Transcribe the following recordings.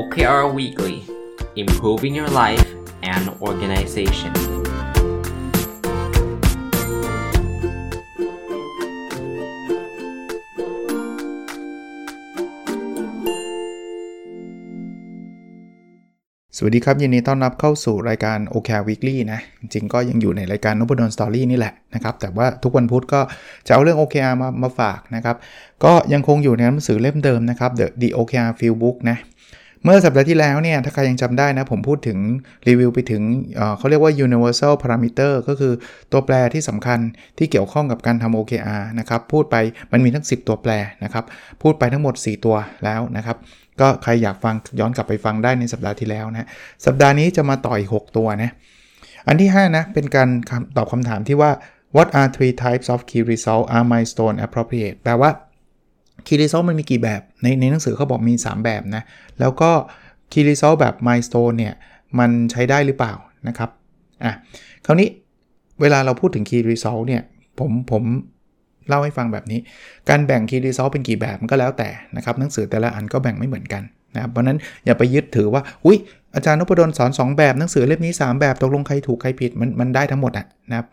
OKR Weekly Improving Your Life and Organization สวัสดีครับ ยินดีต้อนรับเข้าสู่รายการ OKR Weekly นะ จริงก็ยังอยู่ในรายการนบดอนสตอรี่นี่แหละนะครับ แต่ว่าทุกวันพุธก็จะเอาเรื่อง OKR มามาฝากนะครับ ก็ยังคงอยู่ในหนังสือเล่มเดิมนะครับ The The OKR Field Book นะ เมื่อสัปดาห์ที่แล้วเนี่ย ถ้าใครยังจำได้นะ ผมพูดถึงรีวิวไปถึงเเขาเรียกว่า universal parameter ก็คือตัวแปรที่สำคัญที่เกี่ยวข้องกับการทำ OKR นะครับ พูดไปมันมีทั้ง 10 ตัวแปรนะครับ พูดไปทั้งหมด 4 ตัวแล้วนะครับ ก็ใครอยากฟังย้อนกลับไปฟังได้ในสัปดาห์ที่แล้วนะ สัปดาห์นี้จะมาต่ออีก 6 ตัวนะ อันที่ 5 นะ เป็นการตอบคำถามที่ว่า what are three types of key result are milestone appropriate แปลว่า key result มันมีกี่แบบ ในในหนังสือเขาบอกมี 3 แบบนะ แล้วก็ key result แบบ milestone เนี่ย มันใช้ได้หรือเปล่านะครับ อะ คราวนี้เวลาเราพูดถึง key result เนี่ย ผมผมเล่าให้ฟังแบบนี้ การแบ่ง key result เป็นกี่แบบมันก็แล้วแต่นะครับ หนังสือแต่ละอันก็แบ่งไม่เหมือนกันนะครับเพราะนั้นอย่าไปยึดถือว่าอุ้ยอาจารย์นพดลสอน 2 แบบหนังสือเล่มนี้ 3 แบบตกลงใครถูกใครผิดมันมันได้ทั้งหมดอะนะครับ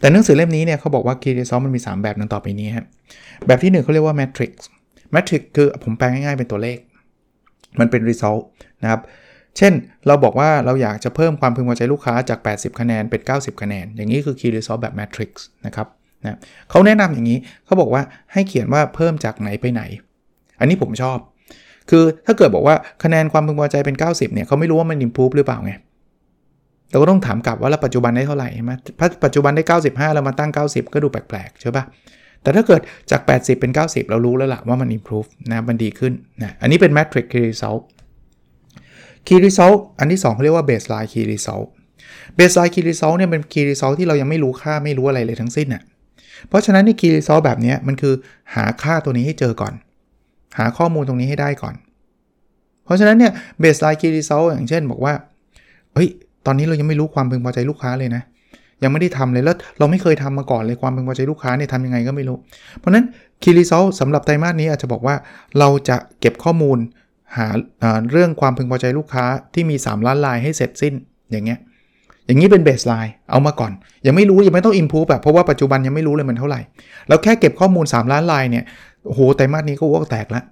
แต่หนังสือเล่มนี้เนี่ยเขาบอกว่า key result มันมี 3 แบบนั้นต่อไปนี้ครับแบบที่ 1เขาเรียกว่า matrix matrix คือผมแปลง่ายๆเป็นตัวเลข มันเป็น result นะครับ เช่นเราบอกว่าเราอยากจะเพิ่มความพึงพอใจลูกค้าจาก 80 คะแนนเป็น 90 คะแนน อย่างนี้คือ key result แบบ matrix นะครับนะเขาแนะนำอย่างนี้เขาบอกว่าให้เขียนว่าเพิ่มจากไหนไปไหน อันนี้ผมชอบ คือถ้าเกิดบอกว่าคะแนนความพึงพอใจเป็น 90 เนี่ยเขาไม่รู้ว่ามัน improve หรือเปล่าไง เราก็ต้องถามกลับว่าเราปัจจุบันได้เท่าไหร่ใช่ไหมปัจจุบันได้ 95แล้วมาตั้ง 90 ก็ดูแปลกๆใช่ปะแต่ถ้าเกิดจาก 80 เป็น 90 เรารู้แล้วล่ะว่ามัน improve นะมันดีขึ้นนะอันนี้เป็น metric key result key result อันที่ 2เขาเรียกว่า baseline key result baseline key result เนี่ยเป็น key result ที่เรายังไม่รู้ค่าไม่รู้อะไรเลยทั้งสิ้นน่ะเพราะฉะนั้นใน key result แบบนี้มันคือหาค่าตัวนี้ให้เจอก่อน หาข้อมูลตรงนี้ให้ได้ก่อน เพราะฉะนั้นเนี่ย baseline key result อย่างเช่นบอกว่าเฮ้ย ตอนนี้เรายังไม่รู้ความพึงพอใจลูกค้าเลยนะ ยังไม่ได้ทำเลยแล้วเราไม่เคยทำมาก่อนเลยความพึงพอใจลูกค้าเนี่ยทำยังไงก็ไม่รู้ เพราะนั้น key result สำหรับไตรมาสนี้อาจจะบอกว่าเราจะเก็บข้อมูลหาเรื่องความพึงพอใจลูกค้าที่มี 3 ล้านลายให้เสร็จสิ้นอย่างเงี้ยอย่างนี้เป็นเบสไลน์เอามาก่อน ยังไม่รู้ยังไม่ต้องอินพูแบบเพราะว่าปัจจุบันยังไม่รู้เลยมันเท่าไหร่เราแค่เก็บข้อมูล 3 ล้านลายเนี่ยโอ้โหไตรมาสนี้ก็วอกแตกแล้ว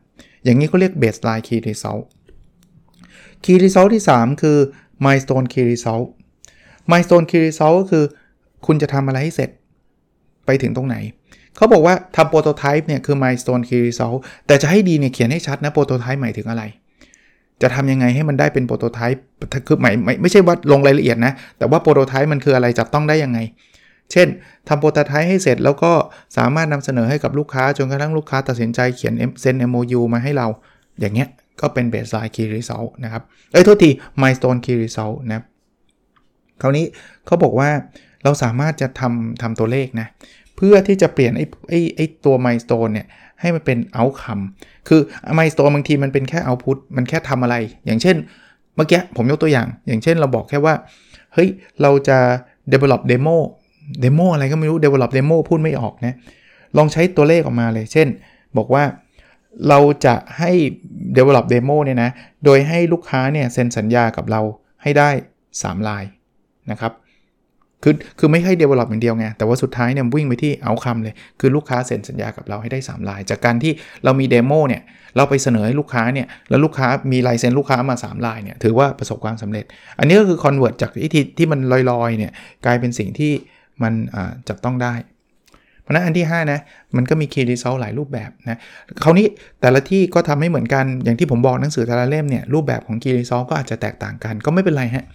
อย่างนี้เขาเรียก baseline key result key result ที่ 3 คือ milestone key result milestone key result ก็คือคุณจะทำอะไรให้เสร็จไปถึงตรงไหน เขาบอกว่าทำ prototype เนี่ยคือ milestone key result แต่จะให้ดีเนี่ยเขียนให้ชัดนะ prototype หมายถึงอะไร จะทำยังไงให้มันได้เป็น prototype คือหมายไม่ไม่ใช่ว่าลงรายละเอียดนะ แต่ว่า prototype มันคืออะไรจับต้องได้ยังไง เช่นทำโปรโตไทป์ให้เสร็จแล้วก็สามารถนำเสนอให้กับลูกค้าจนกระทั่งลูกค้าตัดสินใจเขียนเซ็น MOU มาให้เราอย่างเงี้ย ก็เป็น baseline key result นะครับ เอ้ย โทษที milestone key result นะคราวนี้เขาบอกว่าเราสามารถจะทำทำตัวเลขนะ เพื่อที่จะเปลี่ยนไอ้ไอ้ไอ้ตัว milestone เนี่ย ให้มันเป็น outcome คือ milestone บางทีมันเป็นแค่ output มันแค่ทำอะไร อย่างเช่น เมื่อกี้ผมยกตัวอย่าง อย่างเช่นเราบอกแค่ว่า เฮ้ย เราจะ develop demo demo อะไรก็ไม่รู้ develop demo พูดไม่ออกนะ ลองใช้ตัวเลขออกมาเลย เช่น บอกว่า เราจะให้ develop demo เนี่ยนะ โดยให้ลูกค้าเนี่ยเซ็นสัญญากับเราให้ได้ 3 ลายนะครับ คือคือไม่ใช่ develop อย่างเดียวไง แต่ว่าสุดท้ายเนี่ยวิ่งไปที่เอาคำเลย คือลูกค้าเซ็นสัญญากับเราให้ได้ 3 ลาย จากการที่เรามีเดโมเนี่ย เราไปเสนอให้ลูกค้าเนี่ย แล้วลูกค้ามีลายเซ็นลูกค้ามา 3 ลายเนี่ย ถือว่าประสบความสำเร็จ อันนี้ก็คือ convert จากที่ที่มันลอยๆเนี่ย กลายเป็นสิ่งที่มันจับต้องได้ เพราะนั้นอันที่ 5 นะ มันก็มี key result หลายรูปแบบนะคราวนี้แต่ละที่ก็ทำให้เหมือนกันอย่างที่ผมบอกหนังสือแต่ละเล่มเนี่ยรูปแบบของ key result ก็อาจจะแตกต่างกันก็ไม่เป็นไรฮะ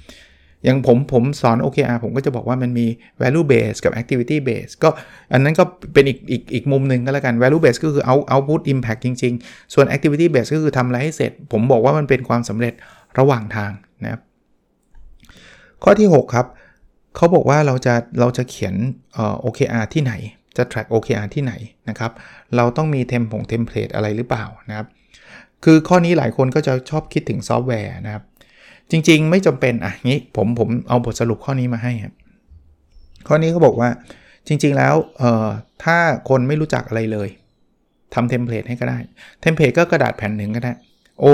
อย่างผมผมสอน OKR ผมก็จะบอกว่ามันมี value base กับ activity base ก็อันนั้นก็เป็นอีกอีกอีกมุมหนึ่งก็แล้วกัน value base ก็คือ out output impact จริง ๆ ส่วน activity base ก็คือทำอะไรให้เสร็จ ผมบอกว่ามันเป็นความสำเร็จระหว่างทางนะครับข้อที่ 6 ครับ เขาบอกว่าเราจะเราจะเขียน OKR ที่ไหน จะ track OKR ที่ไหนนะครับ เราต้องมีเทม template อะไรหรือเปล่านะครับ คือข้อนี้หลายคนก็จะชอบคิดถึงซอฟต์แวร์นะครับ จริงๆ ไม่จำเป็นอะงี้ผมผมเอาบทสรุปข้อนี้มาให้ครับข้อนี้เขาบอกว่าจริงๆแล้วเอ่อถ้าคนไม่รู้จักอะไรเลยทำ template ให้ก็ได้template ก็กระดาษแผ่นหนึ่งก็ได้ O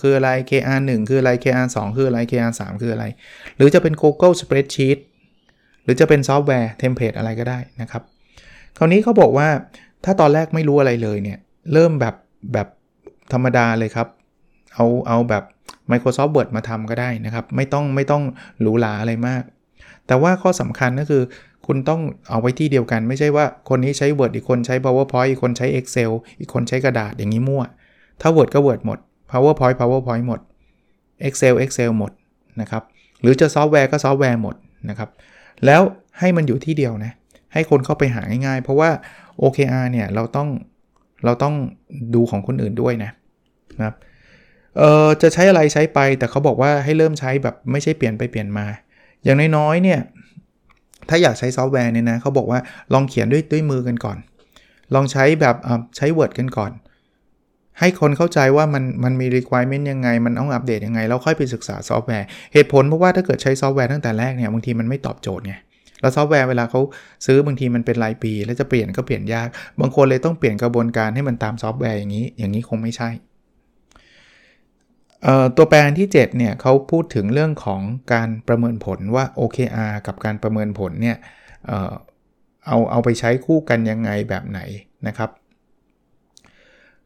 คืออะไร KR 1คืออะไร KR 2คืออะไร KR 3คืออะไร หรือจะเป็น Google Spreadsheet หรือจะเป็นซอฟต์แวร์ template อะไรก็ได้นะครับ คราวนี้เขาบอกว่าถ้าตอนแรกไม่รู้อะไรเลยเนี่ย เริ่มแบบแบบธรรมดาเลยครับ เอาเอาแบบ Microsoft Word มาทำก็ได้นะครับ ไม่ต้องไม่ต้องหรูหราอะไรมาก แต่ว่าข้อสำคัญก็คือคุณต้องเอาไว้ที่เดียวกัน ไม่ใช่ว่าคนนี้ใช้ Word อีกคนใช้ PowerPoint อีกคนใช้ Excel อีกคนใช้กระดาษอย่างนี้มั่ว ถ้า Word ก็ Word หมด PowerPoint PowerPoint หมด Excel Excel หมดนะครับ หรือจะซอฟต์แวร์ก็ซอฟต์แวร์หมดนะครับ แล้วให้มันอยู่ที่เดียวนะ ให้คนเข้าไปหาง่ายๆ เพราะว่า OKR เนี่ยเราต้องเราต้องดูของคนอื่นด้วยนะครับเออจะใช้อะไรใช้ไปแต่เขาบอกว่าให้เริ่มใช้แบบไม่ใช่เปลี่ยนไปเปลี่ยนมา อย่างน้อยๆเนี่ยถ้าอยากใช้ซอฟต์แวร์เนี่ยนะเขาบอกว่าลองเขียนด้วยด้วยมือกันก่อน ลองใช้แบบใช้ Word กันก่อน ให้คนเข้าใจว่ามันมันมี requirement ยังไง มันต้องอัปเดตยังไง แล้วค่อยไปศึกษาซอฟต์แวร์ เหตุผลเพราะว่าถ้าเกิดใช้ซอฟต์แวร์ตั้งแต่แรกเนี่ยบางทีมันไม่ตอบโจทย์ไง แล้วซอฟต์แวร์เวลาเขาซื้อบางทีมันเป็นรายปี แล้วจะเปลี่ยนก็เปลี่ยนยาก บางคนเลยต้องเปลี่ยนกระบวนการให้มันตามซอฟต์แวร์อย่างนี้ อย่างนี้คงไม่ใช่ ตัวแปรที่ 7 เนี่ยเขาพูดถึงเรื่องของการประเมินผลว่า OKR กับการประเมินผลเนี่ยเออเอาเอาไปใช้คู่กันยังไงแบบไหนนะครับ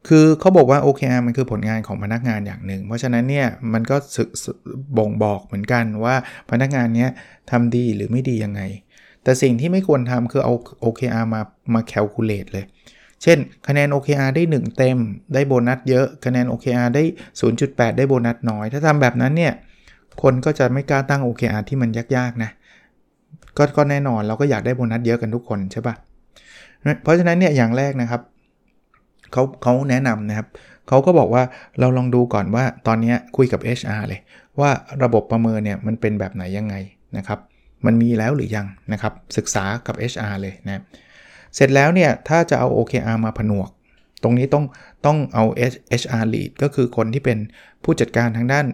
คือเขาบอกว่า OKR มันคือผลงานของพนักงานอย่างหนึ่ง เพราะฉะนั้นเนี่ยมันก็สึกบ่งบอกเหมือนกันว่าพนักงานเนี่ยทำดีหรือไม่ดียังไง แต่สิ่งที่ไม่ควรทำคือเอา OKR มามา calculate เลย เช่น คะแนน OKR ได้ 1 เต็ม ได้โบนัสเยอะ คะแนน OKR ได้ 0.8 ได้โบนัสน้อย ถ้าทำแบบนั้นเนี่ย คนก็จะไม่กล้าตั้ง OKR ที่มันยากๆนะก็ก็แน่นอนเราก็อยากได้โบนัสเยอะกันทุกคนใช่ปะเพราะฉะนั้นเนี่ยอย่างแรกนะครับเขาเขาแนะนำนะครับเขาก็บอกว่าเราลองดูก่อนว่าตอนนี้คุยกับ HR เลย ว่าระบบประเมินเนี่ยมันเป็นแบบไหนยังไงนะครับ มันมีแล้วหรือยังนะครับศึกษากับ HR เลยนะเสร็จแล้วเนี่ยถ้าจะเอา OKR มาผนวก ตรงนี้ต้องต้องเอา HR lead ก็คือคนที่เป็นผู้จัดการทางด้าน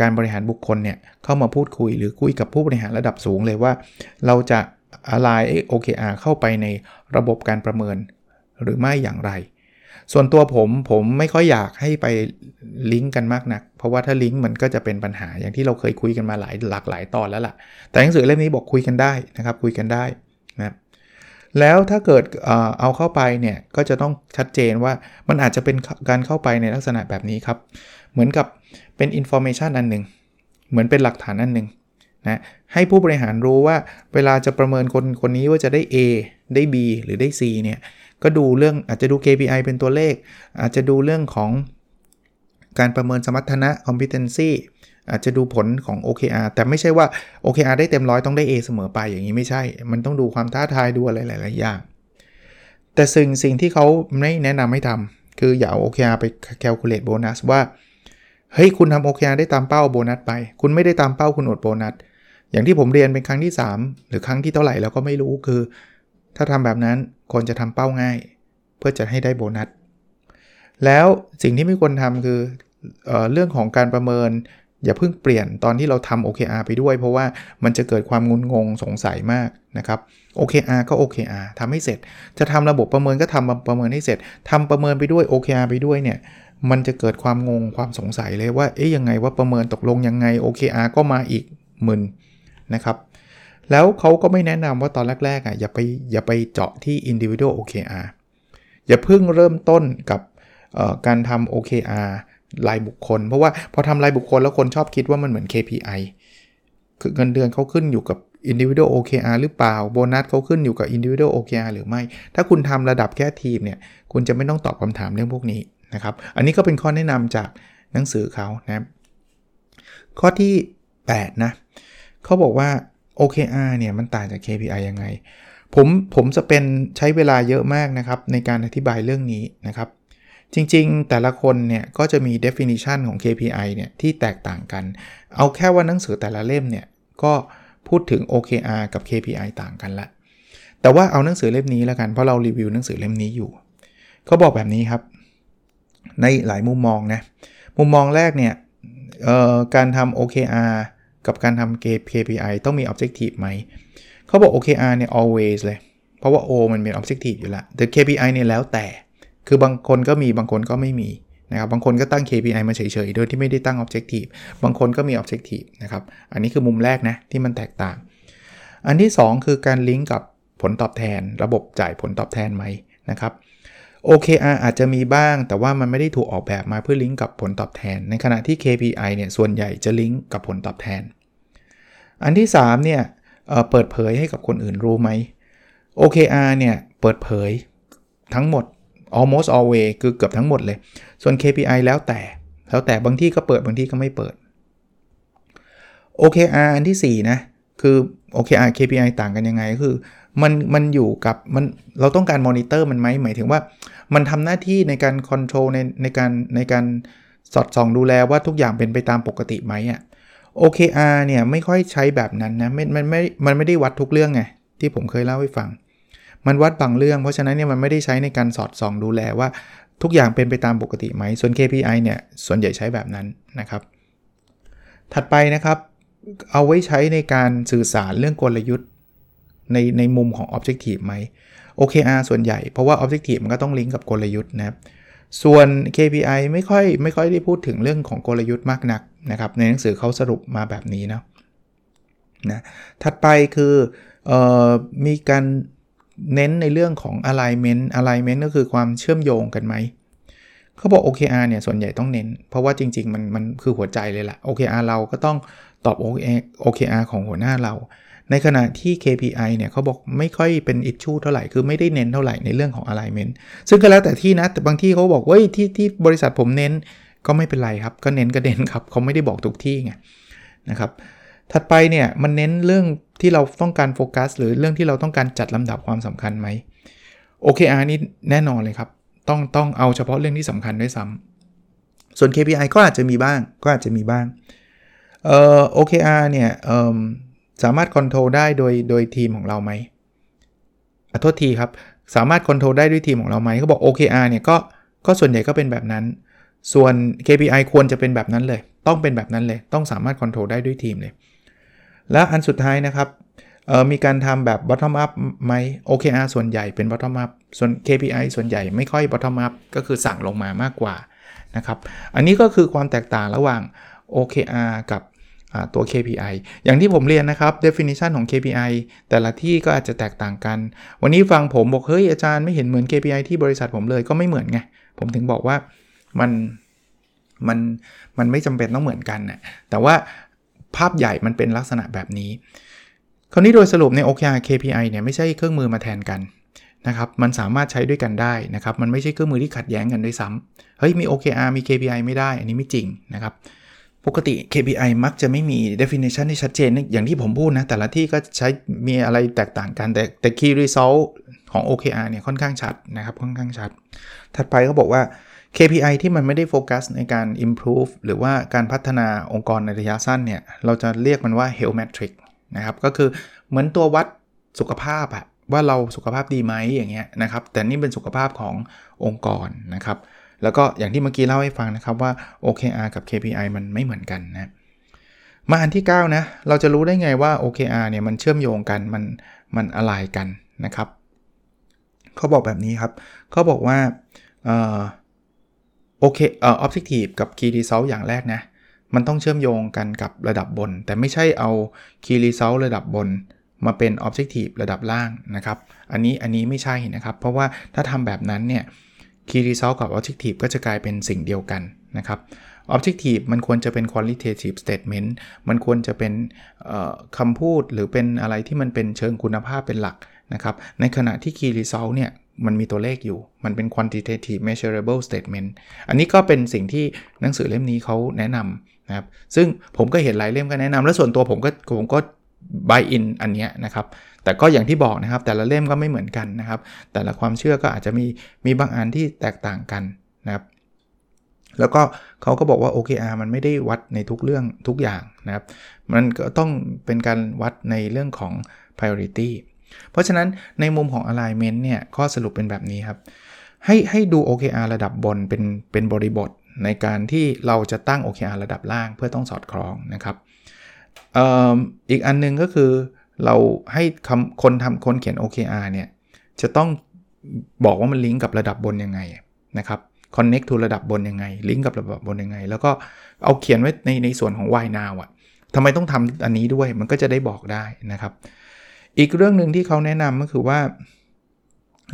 การบริหารบุคคลเนี่ยเข้ามาพูดคุยหรือคุยกับผู้บริหารระดับสูงเลยว่า เราจะอะไร OKR เข้าไปในระบบการประเมินหรือไม่อย่างไร ส่วนตัวผมผมไม่ค่อยอยากให้ไปลิงก์กันมากนัก เพราะว่าถ้าลิงก์มันก็จะเป็นปัญหาอย่างที่เราเคยคุยกันมาหลายหลากหลายตอนแล้วล่ะ แต่หนังสือเล่มนี้บอกคุยกันได้นะครับ คุยกันได้นะครับแล้วถ้าเกิดเอาเข้าไปเนี่ยก็จะต้องชัดเจนว่ามันอาจจะเป็นการเข้าไปในลักษณะแบบนี้ครับ เหมือนกับเป็น information อันหนึ่งเหมือนเป็นหลักฐานอันหนึ่งนะให้ผู้บริหารรู้ว่าเวลาจะประเมินคนคนนี้ว่าจะได้ A ได้ B หรือได้ C เนี่ย ก็ดูเรื่องอาจจะดู KPI เป็นตัวเลข อาจจะดูเรื่องของการประเมินสมรรถนะ competency อาจจะดูผลของ OKR แต่ไม่ใช่ว่า OKR ได้เต็มร้อยต้องได้ A เสมอไปอย่างนี้ไม่ใช่ มันต้องดูความท้าทายดูอะไรหลาย ๆ อย่าง แต่สิ่งสิ่งที่เขาไม่แนะนำให้ทำคืออย่าเอา OKR ไป calculate โบนัสว่า เฮ้ย คุณทำ OKR ได้ตามเป้าโบนัสไป คุณไม่ได้ตามเป้าคุณอดโบนัส อย่างที่ผมเรียนเป็นครั้งที่ 3 หรือครั้งที่เท่าไหร่แล้วก็ไม่รู้คือ ถ้าทำแบบนั้นคนจะทำเป้าง่าย เพื่อจะให้ได้โบนัส แล้วสิ่งที่ไม่ควรทำคือเอเรื่องของการประเมิน อย่าเพิ่งเปลี่ยนตอนที่เราทำ OKR ไปด้วย เพราะว่ามันจะเกิดความงุนงงสงสัยมากนะครับ OKR ก็ OKR ทำให้เสร็จ จะทำระบบประเมินก็ทำประเมินให้เสร็จทำประเมินไปด้วย OKR ไปด้วยเนี่ยมันจะเกิดความงงความสงสัยเลยว่าเอ๊ยยังไงว่าประเมินตกลงยังไง OKR ก็มาอีกหมึนนะครับ แล้วเขาก็ไม่แนะนำว่าตอนแรกๆอะอย่าไปอย่าไปเจาะที่ individual OKR อย่าเพิ่งเริ่มต้นกับการทำ OKR รายบุคคล เพราะว่าพอทำรายบุคคลแล้วคนชอบคิดว่ามันเหมือน KPI คือเงินเดือนเขาขึ้นอยู่กับ individual OKR หรือเปล่า โบนัสเขาขึ้นอยู่กับ individual OKR หรือไม่ ถ้าคุณทำระดับแค่ทีมเนี่ยคุณจะไม่ต้องตอบคำถามเรื่องพวกนี้นะครับ อันนี้ก็เป็นข้อแนะนำจากหนังสือเขานะครับ ข้อที่ 8 นะเขาบอกว่า OKR เนี่ยมันต่างจาก KPI ยังไง ผมผมจะเป็นใช้เวลาเยอะมากนะครับ ในการอธิบายเรื่องนี้นะครับ จริงๆ แต่ละคนเนี่ยก็จะมี definition ของ KPI เนี่ยที่แตกต่างกัน เอาแค่ว่าหนังสือแต่ละเล่มเนี่ยก็พูดถึง OKR กับ KPI ต่างกันละ แต่ว่าเอาหนังสือเล่มนี้แล้วกัน เพราะเรารีวิวหนังสือเล่มนี้อยู่ เขาบอกแบบนี้ครับ ในหลายมุมมองนะ มุมมองแรกเนี่ยการทำ OKR กับการทำ KPI ต้องมี objective ไหม เขาบอก OKR เนี่ย always เลย เพราะว่า O มันเป็น objective อยู่แล้ว แต่ KPI เนี่ยแล้วแต่ คือบางคนก็มีบางคนก็ไม่มีนะครับบางคนก็ตั้ง KPI มาเฉยๆ โดยที่ไม่ได้ตั้ง Objective บางคนก็มี Objective นะครับ อันนี้คือมุมแรกนะที่มันแตกต่าง อันที่ 2 คือการลิงก์กับผลตอบแทน ระบบจ่ายผลตอบแทนไหมนะครับ OKR อาจจะมีบ้าง แต่ว่ามันไม่ได้ถูกออกแบบมาเพื่อลิงก์กับผลตอบแทน ในขณะที่ KPI เนี่ยส่วนใหญ่จะลิงก์กับผลตอบแทน อันที่3เนี่ยเปิดเผยให้กับคนอื่นรู้ไหม OKR เนี่ยเปิดเผยทั้งหมด almost always คือเกือบทั้งหมดเลย ส่วน KPI แล้วแต่ แล้วแต่บางที่ก็เปิดบางที่ก็ไม่เปิด OKR อันที่ 4 นะ คือ OKR KPI ต่างกันยังไงคือมันมันอยู่กับมันเราต้องการมอนิเตอร์มันไหมหมายถึงว่ามันทำหน้าที่ในการ control ในในการในการสอดส่องดูแลว่าทุกอย่างเป็นไปตามปกติไหมอะ OKR เนี่ยไม่ค่อยใช้แบบนั้นนะไมมันไม่มันไม่ได้วัดทุกเรื่องไงที่ผมเคยเล่าให้ฟัง มันวัดบางเรื่อง เพราะฉะนั้นเนี่ยมันไม่ได้ใช้ในการสอดส่องดูแลว่าทุกอย่างเป็นไปตามปกติไหม ส่วน KPI เนี่ยส่วนใหญ่ใช้แบบนั้นนะครับ ถัดไปนะครับเอาไว้ใช้ในการสื่อสารเรื่องกลยุทธ์ในในมุมของ Objective ไหม OKR ส่วนใหญ่เพราะว่า Objective มันก็ต้องลิงก์กับกลยุทธ์นะครับ ส่วน KPI ไม่ค่อยไม่ค่อยได้พูดถึงเรื่องของกลยุทธ์มากนัก นะครับในหนังสือเขาสรุปมาแบบนี้นะนะถัดไปคือออมีการเน้นในเรื่องของ alignment alignment ก็คือความเชื่อมโยงกันไหมเขาบอก OKR เนี่ยส่วนใหญ่ต้องเน้น เพราะว่าจริง ๆ มันมันคือหัวใจเลยแหละ OKR เราก็ต้องตอบ OKR ของหัวหน้าเรา ในขณะที่ KPI เนี่ยเขาบอกไม่ค่อยเป็นอิชชูเท่าไหร่ คือไม่ได้เน้นเท่าไหร่ในเรื่องของ alignment ซึ่งก็แล้วแต่ที่นะแต่บางที่เขาบอกว่าที่ที่บริษัทผมเน้น ก็ไม่เป็นไรครับ ก็เน้นก็เน้นครับเขาไม่ได้บอกทุกที่ไงนะครับ ถัดไปเนี่ยมันเน้นเรื่องที่เราต้องการโฟกัส หรือเรื่องที่เราต้องการจัดลำดับความสำคัญไหม OKR นี่แน่นอนเลยครับ ต้องต้องเอาเฉพาะเรื่องที่สำคัญด้วยซ้ำส่วน KPI ก็อาจจะมีบ้าง ก็อาจจะมีบ้าง เอ่อ OKR เนี่ยเอ่อสามารถคอนโทรลได้โดยโดยทีมของเราไหมขอโทษทีครับ สามารถ control ได้ด้วยทีมของเราไหมเขาบอก OKR เนี่ยก็ก็ส่วนใหญ่ก็เป็นแบบนั้น ส่วน KPI ควรจะเป็นแบบนั้นเลย ต้องเป็นแบบนั้นเลย ต้องสามารถ control ได้ด้วยทีมเลย และอันสุดท้ายนะครับมีการทำแบบ bottom up ไหม OKR ส่วนใหญ่เป็น bottom up ส่วน KPI ส่วนใหญ่ไม่ค่อย bottom up ก็คือสั่งลงมามากกว่านะครับ อันนี้ก็คือความแตกต่างระหว่าง OKR กับตัว KPI อย่างที่ผมเรียนนะครับ definition ของ KPI แต่ละที่ก็อาจจะแตกต่างกัน วันนี้ฟังผมบอกเฮ้ยอาจารย์ไม่เห็นเหมือน KPI ที่บริษัทผมเลยก็ไม่เหมือนไง ผมถึงบอกว่า มันมันมันไม่จำเป็นต้องเหมือนกันนะแต่ว่าภาพใหญ่มันเป็นลักษณะแบบนี้ คราวนี้โดยสรุปใน OKR KPI เนี่ยไม่ใช่เครื่องมือมาแทนกันนะครับมันสามารถใช้ด้วยกันได้นะครับ มันไม่ใช่เครื่องมือที่ขัดแย้งกันด้วยซ้ำเฮ้ยมี OKR มี KPI ไม่ได้ อันนี้ไม่จริงนะครับ ปกติ KPI มักจะไม่มี definition ที่ชัดเจน อย่างที่ผมพูดนะ แต่ละที่ก็ใช้มีอะไรแตกต่างกันแต่แต่ key result ของ OKR เนี่ยค่อนข้างชัดนะครับค่อนข้างชัด ถัดไปเขาบอกว่า KPI ที่มันไม่ได้โฟกัสในการ improve หรือว่าการพัฒนาองค์กรในระยะสั้นเนี่ย เราจะเรียกมันว่า health metric นะครับ ก็คือเหมือนตัววัดสุขภาพอะว่าเราสุขภาพดีไหมอย่างเงี้ยนะครับ แต่นี่เป็นสุขภาพขององค์กรนะครับ แล้วก็อย่างที่เมื่อกี้เล่าให้ฟังนะครับว่า OKR กับ KPI มันไม่เหมือนกันนะมาอันที่ 9 นะ เราจะรู้ได้ไงว่า OKR เนี่ยมันเชื่อมโยงกันมันมันอะไรกันนะครับเขาบอกแบบนี้ครับเขาบอกว่า โอเคเอ่อ objective กับ key result อย่างแรกนะ มันต้องเชื่อมโยงกันกับระดับบน แต่ไม่ใช่เอา key result ระดับบน มาเป็น objective ระดับล่างนะครับ อันนี้อันนี้ไม่ใช่นะครับ เพราะว่าถ้าทำแบบนั้นเนี่ย Key Result กับ Objective ก็จะกลายเป็นสิ่งเดียวกันนะครับ Objective มันควรจะเป็น qualitative statement มันควรจะเป็นคำพูดหรือเป็นอะไรที่มันเป็นเชิงคุณภาพเป็นหลักนะครับ ในขณะที่ Key Result เนี่ย มันมีตัวเลขอยู่ มันเป็น quantitative measurable statement อันนี้ก็เป็นสิ่งที่หนังสือเล่มนี้เขาแนะนำนะครับ ซึ่งผมก็เห็นหลายเล่มก็แนะนำและส่วนตัวผมก็ผมก็ buy in อันนี้นะครับ แต่ก็อย่างที่บอกนะครับ แต่ละเล่มก็ไม่เหมือนกันนะครับ แต่ละความเชื่อก็อาจจะมีมีบางอันที่แตกต่างกันนะครับ แล้วก็เขาก็บอกว่า OKR มันไม่ได้วัดในทุกเรื่องทุกอย่างนะครับ มันก็ต้องเป็นการวัดในเรื่องของ priority เพราะฉะนั้นในมุมของ alignment เนี่ยข้อสรุปเป็นแบบนี้ครับ ให้ให้ดู OKR ระดับบนเป็นเป็นบริบทในการที่เราจะตั้ง OKR ระดับล่างเพื่อต้องสอดคล้องนะครับออีกอันนึงก็คือเราให้คคนทำคนเขียน OKR เนี่ยจะต้องบอกว่ามันลิงก์กับระดับบนยังไงนะครับ connect to ระดับบนยังไง ลิงก์กับระดับบนยังไง แล้วก็เอาเขียนไว้ในในส่วนของ why now อะทำไมต้องทำอันนี้ด้วยมันก็จะได้บอกได้นะครับ อีกเรื่องหนึ่งที่เขาแนะนำก็คือว่า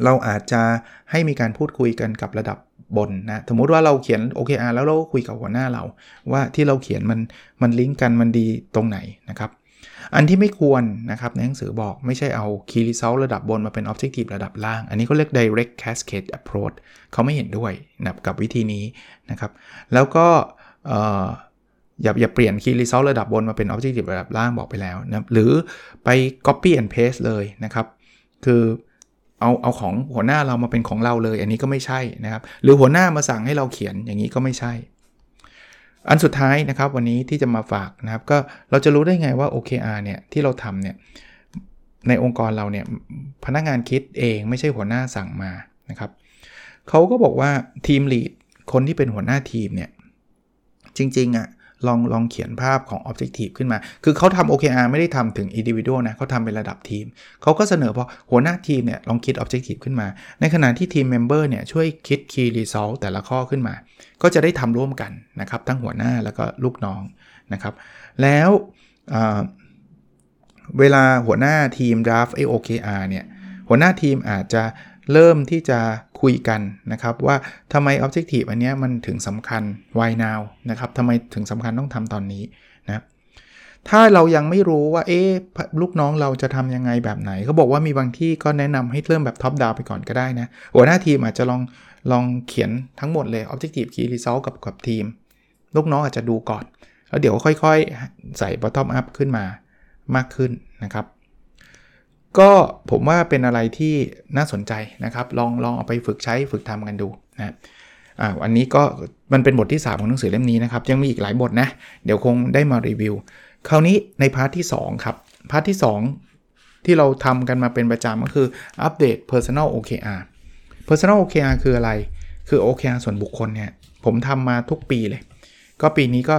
เราอาจจะให้มีการพูดคุยกันกับระดับบนนะ สมมติว่าเราเขียน OKR แล้วเราก็คุยกับหัวหน้าเรา ว่าที่เราเขียนมันมันลิงก์กันมันดีตรงไหนนะครับ อันที่ไม่ควรนะครับในหนังสือบอกไม่ใช่เอา Key Result ระดับบนมาเป็น Objective ระดับล่าง อันนี้ก็เรียก Direct Cascade Approach เขาไม่เห็นด้วยนะกับวิธีนี้นะครับ แล้วก็ อย่าอย่าเปลี่ยน Key Result ระดับบนมาเป็น Objective ระดับล่างบอกไปแล้วนะหรือไป Copy and Paste เลยนะครับ คือเอาเอาของหัวหน้าเรามาเป็นของเราเลย อันนี้ก็ไม่ใช่นะครับ หรือหัวหน้ามาสั่งให้เราเขียนอย่างนี้ก็ไม่ใช่ อันสุดท้ายนะครับวันนี้ที่จะมาฝากนะครับ ก็เราจะรู้ได้ไงว่า OKR เนี่ยที่เราทำเนี่ยในองค์กรเราเนี่ยพนักงานคิดเองไม่ใช่หัวหน้าสั่งมานะครับเขาก็บอกว่าทีมลีดคนที่เป็นหัวหน้าทีมเนี่ยจริงๆอะ่ะ ลองลองเขียนภาพของ Objective ขึ้นมา คือเขาทำ OKR ไม่ได้ทำถึง Individual นะเขาทำเป็นระดับทีม เขาก็เสนอพอหัวหน้าทีมเนี่ยลองคิด Objective ขึ้นมา ในขณะที่ทีม Member เนี่ยช่วยคิด Key Result แต่ละข้อขึ้นมา ก็จะได้ทำร่วมกันนะครับ ทั้งหัวหน้าแล้วก็ลูกน้องนะครับ แล้วเวลาหัวหน้าทีม draft ไอ OKR เนี่ยหัวหน้าทีมอาจจะ เริ่มที่จะคุยกันนะครับว่าทำไม Objective อันนี้มันถึงสำคัญ why now นะครับทำไมถึงสำคัญต้องทำตอนนี้นะถ้าเรายังไม่รู้ว่าเอ๊ลูกน้องเราจะทำยังไงแบบไหนเขาบอกว่ามีบางที่ก็แนะนำให้เริ่มแบบท็อปดาวไปก่อนก็ได้นะหัวหน้าทีมอาจจะลองลองเขียนทั้งหมดเลย Objective Key Result กับกับทีม ลูกน้องอาจจะดูก่อน แล้วเดี๋ยวค่อยๆ ใส่ bottom up ขึ้นมามากขึ้นนะครับ ก็ผมว่าเป็นอะไรที่น่าสนใจนะครับ ลองลองเอาไปฝึกใช้ฝึกทำกันดูนะอ่าวันนี้ก็มันเป็นบทที่ 3 ของหนังสือเล่มนี้นะครับ ยังมีอีกหลายบทนะ เดี๋ยวคงได้มารีวิว คราวนี้ใน part ที่ 2 ครับ part ที่ 2 ที่เราทำกันมาเป็นประจำก็คืออัปเดต Personal OKR Personal OKR คืออะไร คือ OKR ส่วนบุคคลเนี่ย ผมทำมาทุกปีเลย ก็ปีนี้ก็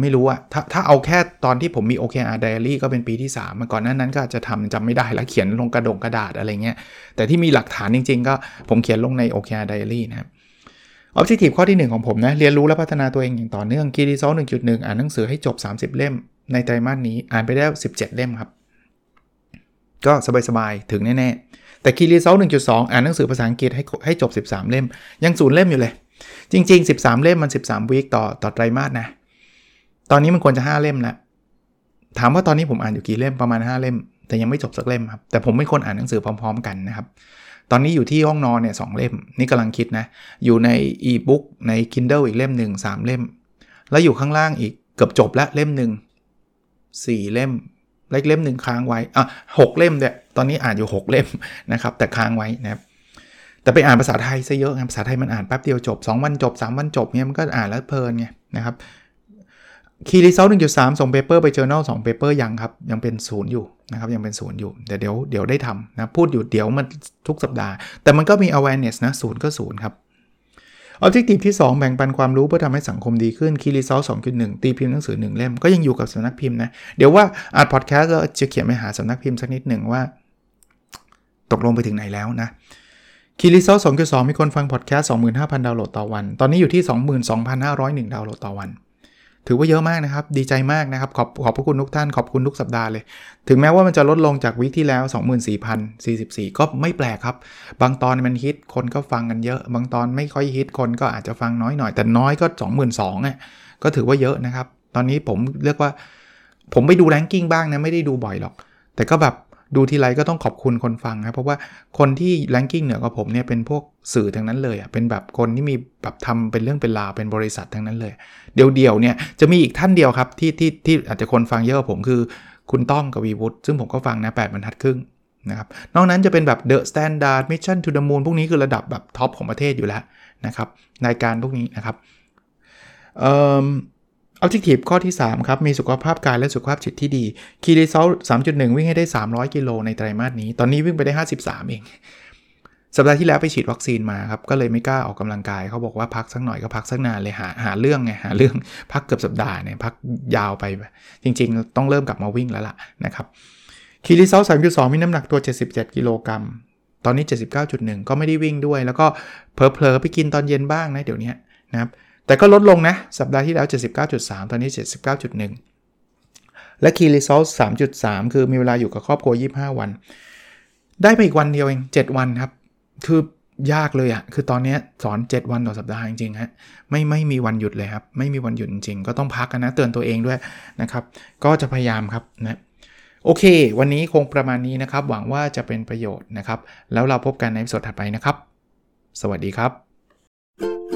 ไม่รู้อะถ้าถ้าเอาแค่ตอนที่ผมมี OKR Diary ก็เป็นปีที่3มาก่อนนั้นนั้นก็จะทำจำไม่ได้แล้วเขียนลงกระดงกระดาษอะไรเงี้ย แต่ที่มีหลักฐานจริง ๆ ก็ผมเขียนลงใน OKR Diary นะครับ Objective ข้อที่ 1 ของผมนะ เรียนรู้และพัฒนาตัวเองอย่างต่อเนื่อง Key Result 1.1 อ่านหนังสือให้จบ 30 เล่ม ในไตรมาสนี้อ่านไปได้17 เล่มครับ ก็สบายๆถึงแน่ๆแต่ Key Result 1.2 อ่านหนังสือภาษาอังกฤษให้ให้จบ 13 เล่ม ยังศูนย์เล่มอยู่เลยจริง ๆ 13 เล่มมัน 13 วีคต่อต่อไตรมาสนะ ตอนนี้มันควรจะ 5 เล่มแล้วถามว่าตอนนี้ผมอ่านอยู่กี่เล่มประมาณ 5 เล่ม แต่ยังไม่จบสักเล่มครับ แต่ผมไม่คนอ่านหนังสือพร้อม ๆ กันนะครับ ตอนนี้อยู่ที่ห้องนอนเนี่ยสเล่ม นี่กำลังคิดนะ อยู่ในอีบุ๊กใน Kindle อีกเล่มหนึ่ง3เล่ม แล้วอยู่ข้างล่างอีกเกือบจบแล้วเล่มหนึ่ง4เล่มเล็กเล่มหนึ่งค้างไว้อะหเล่มเนี่ยตอนนี้อ่านอยู่ 6 เล่มนะครับ แต่ค้างไว้นะครับแต่ไปอ่านภาษาไทยซะเยอะครับภาษาไทยมันอ่านแป๊บเดียวจบ 2 วันจบ 3 วันจบเนี่ยมันก็อ่านแล้วเพลินไงนะครับ Key Result หนึ่งจุดสามส่ง paper ไป journal สอง paper ยังครับ ยังเป็นศูนย์อยู่นะครับ ยังเป็นศูนย์อยู่เดี๋ยวเดี๋ยวเดี๋ยวได้ทำนะพูดอยู่เดี๋ยวมันทุกสัปดาห์ แต่มันก็มี awareness นะศูนย์ก็ศูนย์ครับ Objective ที่ 2 แบ่งปันความรู้เพื่อทำให้สังคมดีขึ้น Key Result สองจุดหนึ่งตีพิมพ์หนังสือ1เล่มก็ยังอยู่กับสำนักพิมพ์นะเดี๋ยวว่าอัดพอดแคสต์เราจะเขียนไปหาสำนักพิมพ์สักนิดหนึ่งว่า ตกลงไปถึงไหนแล้วนะ Key Result สองจุดสองมีคนฟังพอดแคสต์สองหมื่นห้าพันดาวน์โหลดต่อวัน ตอนนี้อยู่ที่สองหมื่นสองพันห้าร้อยหนึ่งดาวน์โหลดต่อวัน ถือว่าเยอะมากนะครับ ดีใจมากนะครับ ขอบขอบพระคุณทุกท่าน ขอบคุณทุกสัปดาห์เลย ถึงแม้ว่ามันจะลดลงจากวิที่แล้ว 24,044 ก็ไม่แปลกครับ บางตอนมันฮิตคนก็ฟังกันเยอะ บางตอนไม่ค่อยฮิตคนก็อาจจะฟังน้อยหน่อย แต่น้อยก็ 22,000อะก็ถือว่าเยอะนะครับ ตอนนี้ผมเรียกว่า ผมไปดูแรงกิ้งบ้างนะ ไม่ได้ดูบ่อยหรอก แต่ก็แบบ ดูทีไรก็ต้องขอบคุณคนฟังครับเพราะว่าคนที่แรงกิ้งเหนือกว่าผมเนี่ยเป็นพวกสื่อทั้งนั้นเลยอะเป็นแบบคนที่มีแบบทำเป็นเรื่องเป็นราวเป็นบริษัททั้งนั้นเลย เดียวๆเนี่ยจะมีอีกท่านเดียวครับที่ที่ที่อาจจะคนฟังเยอะกว่าผมคือคุณต้องกับวีวุฒิซึ่งผมก็ฟังนะแปดบรรทัดครึ่งนะครับนอกนั้นจะเป็นแบบ The Standard Mission to the Moon พวกนี้คือระดับแบบท็อปของประเทศอยู่แล้วนะครับรายการพวกนี้นะครับเอ่อ Objective ข้อที่ 3 ครับ มีสุขภาพกายและสุขภาพจิตที่ดี Key Result 3.1 วิ่งให้ได้ 300 กิโลในไตรมาสนี้ ตอนนี้วิ่งไปได้ 53 เอง สัปดาห์ที่แล้วไปฉีดวัคซีนมาครับ ก็เลยไม่กล้าออกกำลังกาย เขาบอกว่าพักสักหน่อยก็พักสักนานเลยหาหาเรื่องไงหาเรื่องพักเกือบสัปดาห์เนี่ยพักยาวไป จริง ๆ ต้องเริ่มกลับมาวิ่งแล้วล่ะนะครับ Key Result 3.2มีน้ำหนักตัว 77 กิโลกรัม ตอนนี้ 79.1 ก็ไม่ได้วิ่งด้วย แล้วก็เผลอๆไปกินตอนเย็นบ้างนะเดี๋ยวนี้นะครับ แต่ก็ลดลงนะ สัปดาห์ที่แล้ว 79.3 ตอนนี้ 79.1 และ Key Result 3.3 คือมีเวลาอยู่กับครอบครัว 25 วัน ได้ไปอีกวันเดียวเอง 7 วันครับ คือยากเลยอะคือตอนนี้สอน 7 วันต่อสัปดาห์จริงๆฮะไม่ไม่มีวันหยุดเลยครับ ไม่มีวันหยุดจริงๆก็ต้องพักกันนะ เตือนตัวเองด้วยนะครับ ก็จะพยายามครับนะโอเค วันนี้คงประมาณนี้นะครับ หวังว่าจะเป็นประโยชน์นะครับ แล้วเราพบกันในสดถัดไปนะครับ สวัสดีครับ